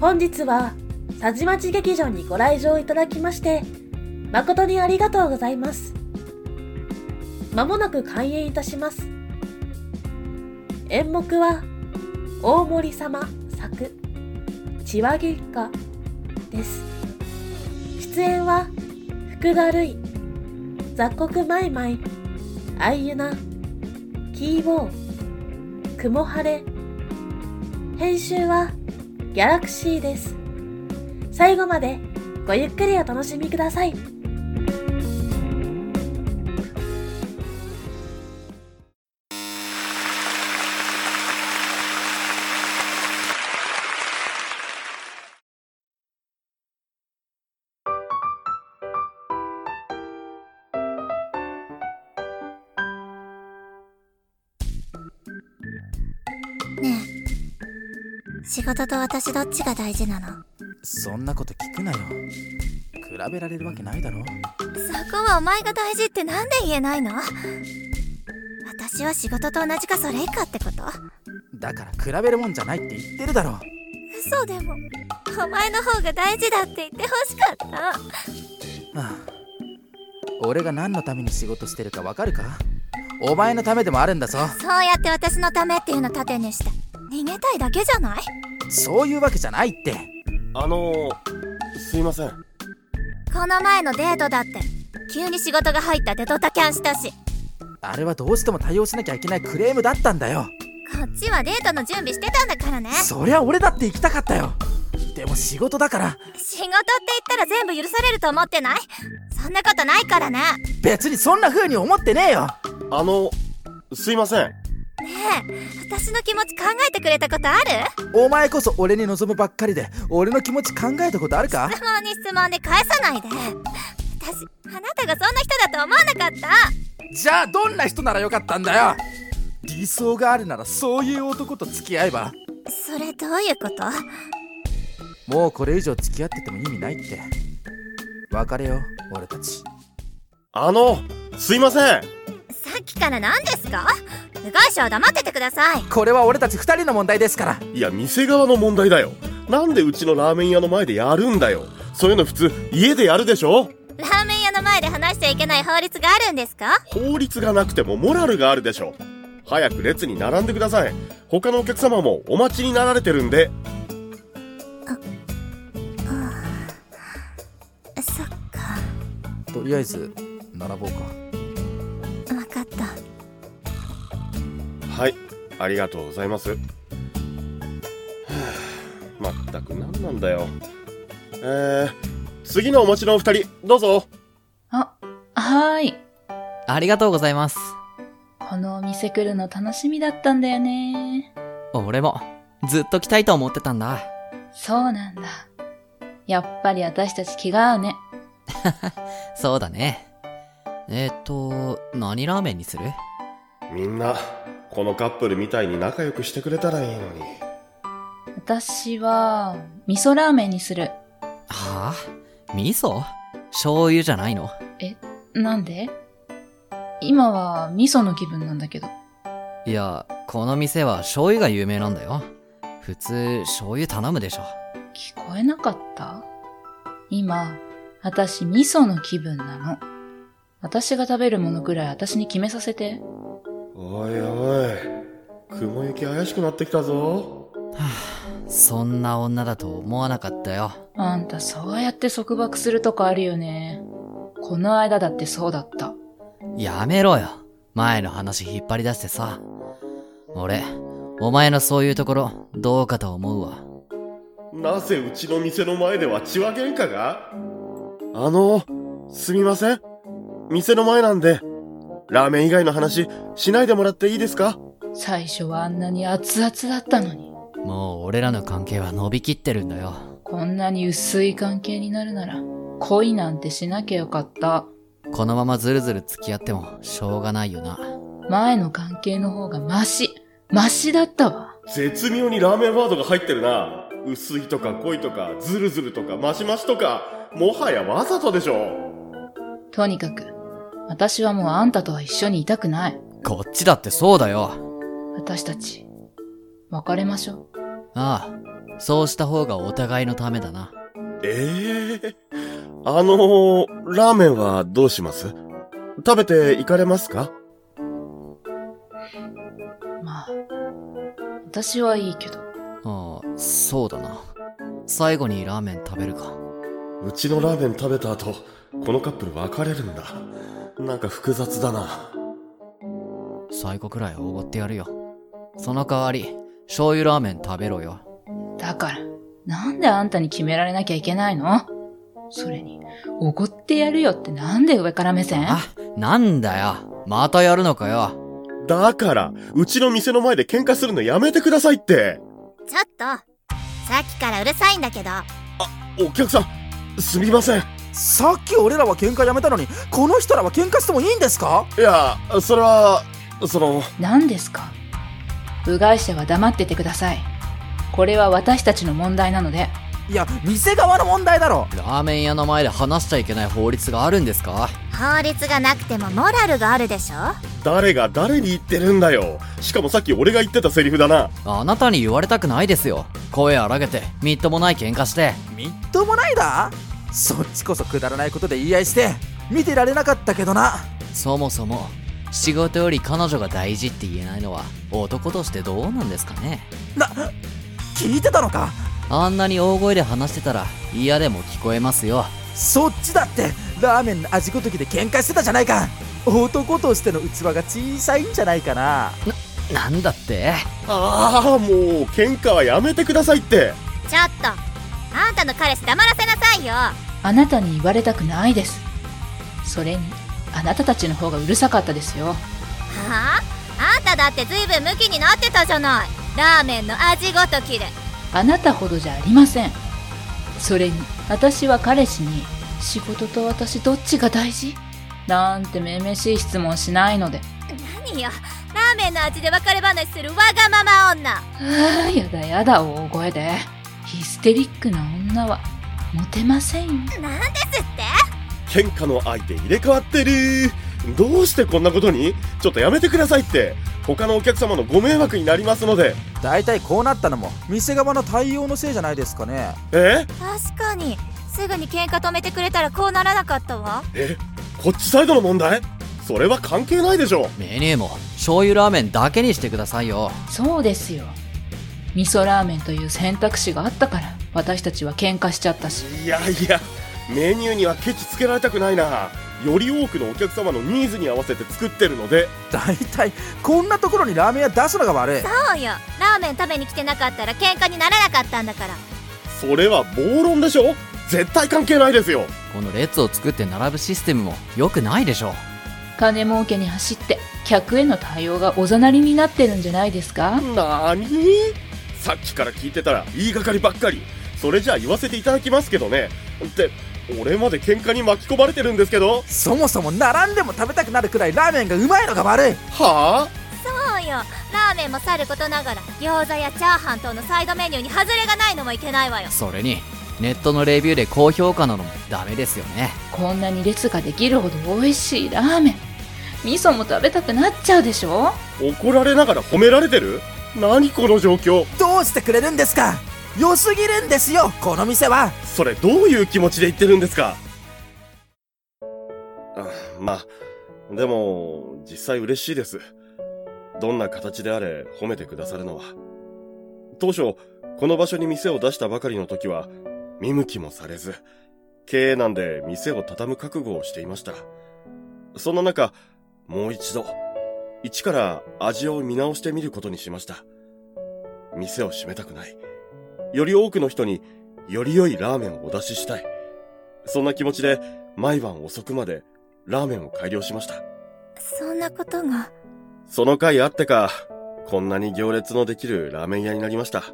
本日は、佐治町劇場にご来場いただきまして、誠にありがとうございます。まもなく開演いたします。演目は、大森様作、千葉月花です。出演は、福田るい、雑穀マイマイ、あいゆな、キーボー、雲晴れ、編集は、ギャラクシーです。最後までごゆっくりお楽しみください。事と私どっちが大事なの？そんなこと聞くなよ。比べられるわけないだろ。そこはお前が大事ってなんで言えないの？私は仕事と同じかそれ以下ってこと？だから比べるもんじゃないって言ってるだろ。嘘でもお前の方が大事だって言ってほしかった。はあ俺が何のために仕事してるかわかるか？お前のためでもあるんだぞ。そうやって私のためっていうの盾にして逃げたいだけじゃない？そういうわけじゃないって。あのー、すいません。この前のデートだって急に仕事が入ったってドタキャンしたし。あれはどうしても対応しなきゃいけないクレームだったんだよ。こっちはデートの準備してたんだからね。そりゃ俺だって行きたかったよ。でも仕事だから。仕事って言ったら全部許されると思ってない？そんなことないからね。別にそんな風に思ってねえよ。あの、すいません。私の気持ち考えてくれたことある？お前こそ俺に望むばっかりで俺の気持ち考えたことあるか？質問に質問で返さないで。私あなたがそんな人だと思わなかった。じゃあどんな人ならよかったんだよ？理想があるならそういう男と付き合えば。それどういうこと？もうこれ以上付き合ってても意味ないって。別れよ俺たち。あの、すいません。さっきから何ですか？部外者は黙っててくださいこれは俺たち二人の問題ですからいや、店側の問題だよ。なんでうちのラーメン屋の前でやるんだよ。そういうの普通、家でやるでしょ？ラーメン屋の前で話しちゃいけない法律があるんですか？法律がなくてもモラルがあるでしょ。早く列に並んでください。他のお客様もお待ちになられてるんで。そっかとりあえず並ぼうかはい、ありがとうございます。はあまったく何なんだよ。えー、次のお待ちのお二人、どうぞ。あ、はーい。ありがとうございます。このお店来るの楽しみだったんだよね。俺も、ずっと来たいと思ってたんだ。そうなんだ。やっぱり私たち気が合うね。そうだね。えー、っと、何ラーメンにする？みんな、このカップルみたいに仲良くしてくれたらいいのに。私は、味噌ラーメンにする。はあ？味噌？醤油じゃないの？なんで？今は味噌の気分なんだけど。いや、この店は醤油が有名なんだよ。普通、醤油頼むでしょ。聞こえなかった？今、私味噌の気分なの。私が食べるものぐらい私に決めさせて。おいおい、雲行き怪しくなってきたぞ。そんな女だと思わなかったよ。あんたそうやって束縛するとこあるよね。この間だってそうだった。やめろよ。前の話引っ張り出してさ。俺、お前のそういうところ、どうかと思うわ。なぜうちの店の前では血は喧嘩が？あの、すみません。店の前なんで、ラーメン以外の話しないでもらっていいですか？最初はあんなに熱々だったのに。もう俺らの関係は伸びきってるんだよ。こんなに薄い関係になるなら、恋なんてしなきゃよかった。このままずるずる付き合ってもしょうがないよな。前の関係の方がマシ。マシだったわ。絶妙にラーメンワードが入ってるな。薄いとか濃いとか、ズルズルとか、マシマシとか、もはやわざとでしょ。とにかく、私はもうあんたとは一緒にいたくない。こっちだってそうだよ。私たち、別れましょう。ああ、そうした方がお互いのためだな。ええ？あのラーメンはどうします？食べて行かれますか？まあ、私はいいけど。ああ、そうだな。最後にラーメン食べるか。うちのラーメン食べた後、このカップル別れるんだ。なんか複雑だな。最後くらいおごってやるよ。その代わり、醤油ラーメン食べろよ。だから、なんであんたに決められなきゃいけないの？それに、おごってやるよってなんで上から目線？あ、なんだよ。またやるのかよ。だから、うちの店の前で喧嘩するのやめてくださいって。ちょっとさっきからうるさいんだけどお客さん、すみません。さっき俺らは喧嘩やめたのにこの人らは喧嘩してもいいんですか？いや、それは、その、何ですか？部外者は黙っててください。これは私たちの問題なので、いや店側の問題だろラーメン屋の前で話しちゃいけない法律があるんですか？法律がなくてもモラルがあるでしょ？誰が誰に言ってるんだよ。しかもさっき俺が言ってたセリフだな。あなたに言われたくないですよ。声荒げて、みっともない喧嘩して。みっともないだ？そっちこそくだらないことで言い合いして見てられなかったけどな。そもそも、仕事より彼女が大事って言えないのは、男としてどうなんですかね。な聞いてたのか？あんなに大声で話してたら嫌でも聞こえますよ。そっちだってラーメンの味ごときで喧嘩してたじゃないか。男としての器が小さいんじゃないかな。なんだって？ああ、もう、喧嘩はやめてくださいって。ちょっとあんたの彼氏黙らせなさいよあなたに言われたくないです。それに、あなたたちの方がうるさかったですよ。はあ？あんただってずいぶんムキになってたじゃないラーメンの味ごときであなたほどじゃありません。それに、私は彼氏に、仕事と私どっちが大事？なんてめめしい質問しないので。何よ？ラーメンの味で別れ話するわがまま女ああ、やだやだ大声で。ヒステリックな女は、モテませんよ。なんですって？喧嘩の相手入れ替わってる。どうしてこんなことに？ちょっとやめてくださいって。他のお客様のご迷惑になりますので。大体こうなったのも店側の対応のせいじゃないですかねえ？確かにすぐに喧嘩止めてくれたらこうならなかったわえ？こっちサイドの問題？それは関係ないでしょ。メニューも醤油ラーメンだけにしてくださいよ。そうですよ。味噌ラーメンという選択肢があったから、私たちは喧嘩しちゃったし。いやいや、メニューにはケチつけられたくないな。より多くのお客様のニーズに合わせて作ってるので。大体こんなところにラーメン屋出すのが悪いそうよラーメン食べに来てなかったら喧嘩にならなかったんだからそれは暴論でしょ絶対関係ないですよ。この列を作って並ぶシステムも良くないでしょ金儲けに走って、客への対応がおざなりになってるんじゃないですか？なーにさっきから聞いてたら言いがかりばっかり。それじゃあ言わせていただきますけどね。って、俺まで喧嘩に巻き込まれてるんですけど？そもそも並んでも食べたくなるくらいラーメンがうまいのが悪いはそうよラーメンもさることながら餃子やチャーハン等のサイドメニューに外れがないのもいけないわよそれに、ネットのレビューで高評価なのもダメですよね。こんなに列ができるほど美味しいラーメン。味噌も食べたくなっちゃうでしょ？あ怒られながら褒められてる？何この状況？どうしてくれるんですか？良すぎるんですよこの店はそれどういう気持ちで言ってるんですか？あまあ、でも、実際嬉しいです。どんな形であれ褒めてくださるのは。当初、この場所に店を出したばかりの時は、見向きもされず、経営難で店を畳む覚悟をしていました。そんな中、もう一度、一から味を見直してみることにしました。店を閉めたくない。より多くの人により良いラーメンをお出ししたい。そんな気持ちで毎晩遅くまでラーメンを改良しました。そんなことがその回あってか、こんなに行列のできるラーメン屋になりました。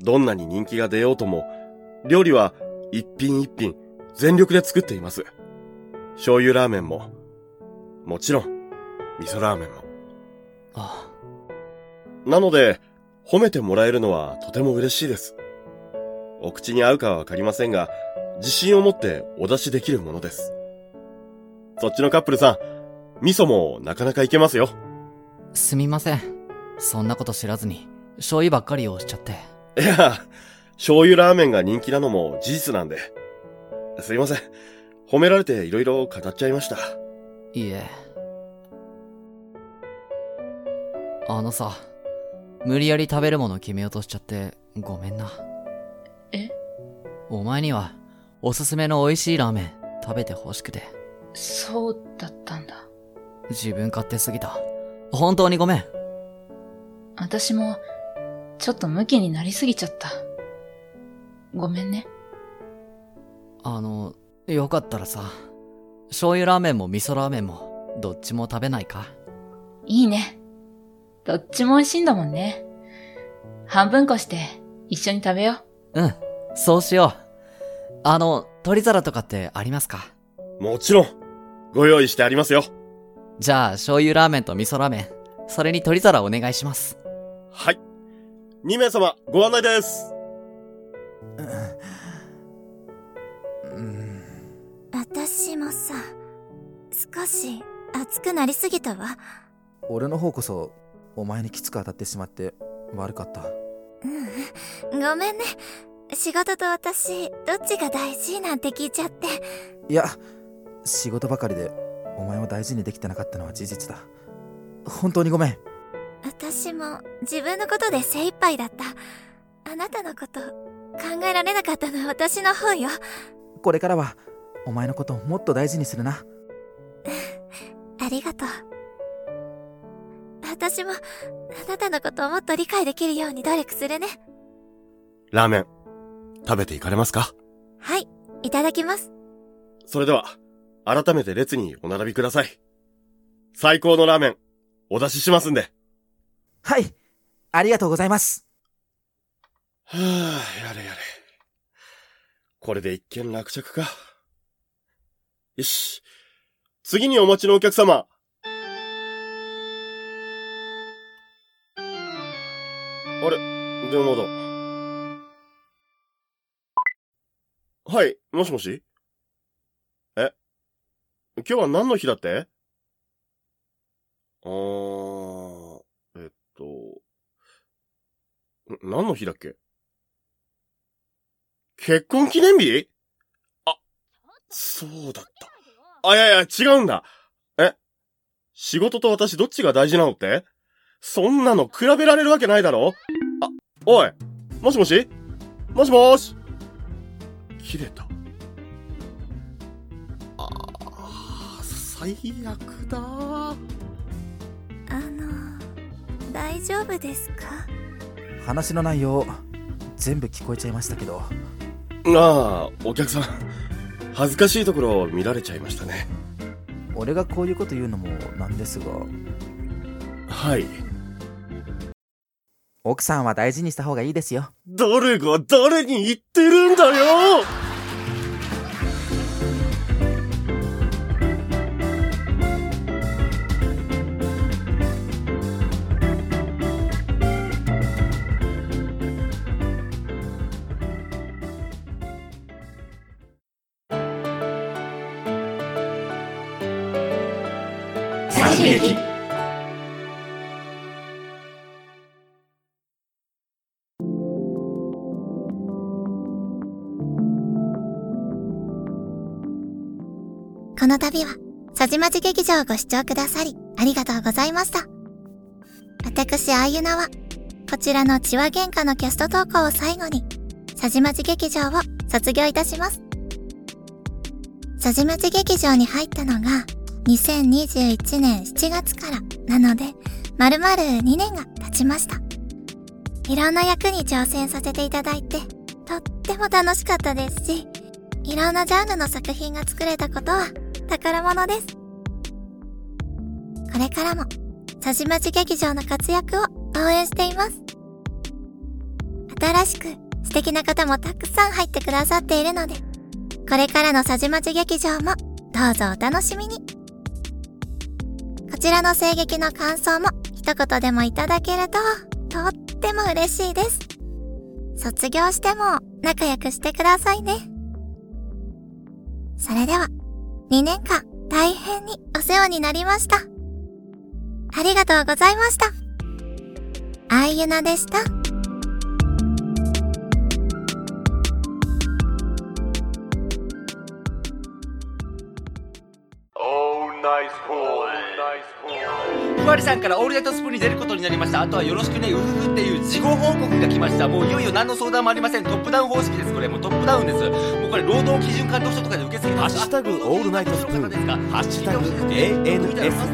どんなに人気が出ようとも、料理は一品一品全力で作っています。醤油ラーメンも、もちろん、味噌ラーメンも。あなので、褒めてもらえるのはとても嬉しいです。お口に合うかはわかりませんが、自信を持ってお出しできるものです。そっちのカップルさん、味噌もなかなかいけますよ。すみません。そんなこと知らずに、醤油ばっかりをしちゃって。いや、醤油ラーメンが人気なのも事実なんで。すいません。褒められて色々語っちゃいました。いえ。あのさ、無理やり食べるもの決めようとしちゃって、ごめんな。え？お前には、おすすめの美味しいラーメン食べて欲しくて。そうだったんだ。自分勝手すぎた。本当にごめん。私も、ちょっとムキになりすぎちゃった。ごめんね。あの、よかったらさ、醤油ラーメンも味噌ラーメンも、どっちも食べないか？いいね。どっちも美味しいんだもんね。半分こして、一緒に食べよう。うん、そうしよう。あの、鶏皿とかってありますか？もちろん、ご用意してありますよ。じゃあ、醤油ラーメンと味噌ラーメン、それに鶏皿お願いします。はい。2名様、ご案内です。私もさ、少し熱くなりすぎたわ。俺の方こそお前にきつく当たってしまって悪かったごめんね。仕事と私、どっちが大事なんて聞いちゃって。いや仕事ばかりでお前を大事にできてなかったのは事実だ本当にごめん私も自分のことで精一杯だった。あなたのこと考えられなかったのは私の方よ。これからはお前のことをもっと大事にするな ありがとう。私もあなたのことをもっと理解できるように努力するね。ラーメン、食べていかれますか？はい、いただきます。それでは、改めて列にお並びください。最高のラーメン、お出ししますんで。はいありがとうございますはぁ、やれやれ。これで一件落着か。よし。次にお待ちのお客様。あれ？電話だ。はい、もしもし？え？今日は何の日だって？あー、えっと、何の日だっけ？結婚記念日？あ、そうだった。あ、いやいや、違うんだ。え？仕事と私どっちが大事なのって？そんなの比べられるわけないだろ？あ、おい、もしもし？もしもーし？切れた。あー、最悪だあの、大丈夫ですか？話の内容全部聞こえちゃいましたけどああ、お客さん。恥ずかしいところを見られちゃいましたね。俺がこういうこと言うのもなんですがはい。奥さんは大事にした方がいいですよ。誰が誰に言ってるんだよ！ここの度は、さじまじ劇場をご視聴くださり、ありがとうございました。私、あゆなは、こちらの血は喧嘩のキャスト投稿を最後に、さじまじ劇場を卒業いたします。さじまじ劇場に入ったのが、2021年7月からなので、まるまる2年が経ちました。いろんな役に挑戦させていただいて、とっても楽しかったですし、いろんなジャンルの作品が作れたことは宝物です。これからも、さじまち劇場の活躍を応援しています。新しく素敵な方もたくさん入ってくださっているので、これからのさじまち劇場もどうぞお楽しみに。こちらの声劇の感想も一言でもいただけると、とっても嬉しいです。卒業しても仲良くしてくださいね。それでは、2年間大変にお世話になりました。ありがとうございました。あゆなでした。Oh, nice ふわりさんからオールナイトスプーンに出ることになりました。あとはよろしくねうふふっていう事後報告が来ました。もういよいよ何の相談もありません。トップダウン方式です。これもうトップダウンです。もうこれ労働基準監督署とかで受け付けてます。ハッシュタグオールナイトスプーン。ハッシュタグ ANSRM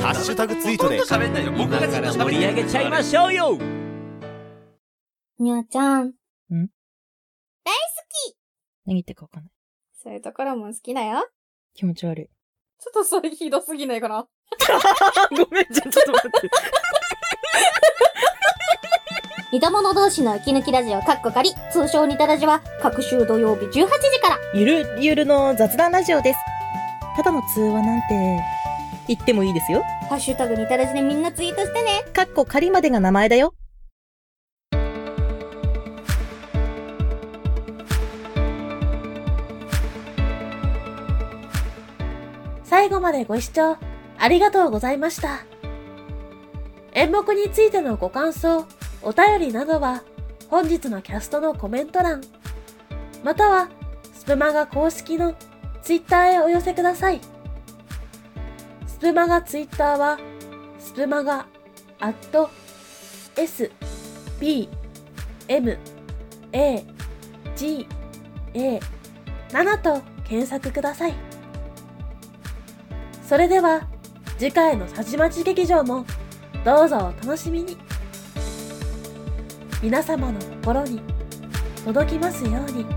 ハッシュタグツイートで。喋んないよ僕がから盛り上げちゃいましょうよ。にゃちゃん。何言ってるかわかんない。そういうところも好きだよ。気持ち悪い。ちょっとそれひどすぎないかな？ごめん、ちょちょっと待って。似た者同士の息抜きラジオカッコ仮、通称似たラジは、各週土曜日18時から。ゆるゆるの雑談ラジオです。ただの通話なんて、言ってもいいですよ。ハッシュタグ似たラジでみんなツイートしてね。かっこ仮までが名前だよ。最後までご視聴ありがとうございました。演目についてのご感想、お便りなどは本日のキャストのコメント欄、またはスプマガ公式のツイッターへお寄せください。スプマガツイッターは、スプマガ、アット、s, p, m, a, g, a, 7と検索ください。それでは、次回のさじまち劇場も、どうぞお楽しみに。皆様の心に届きますように。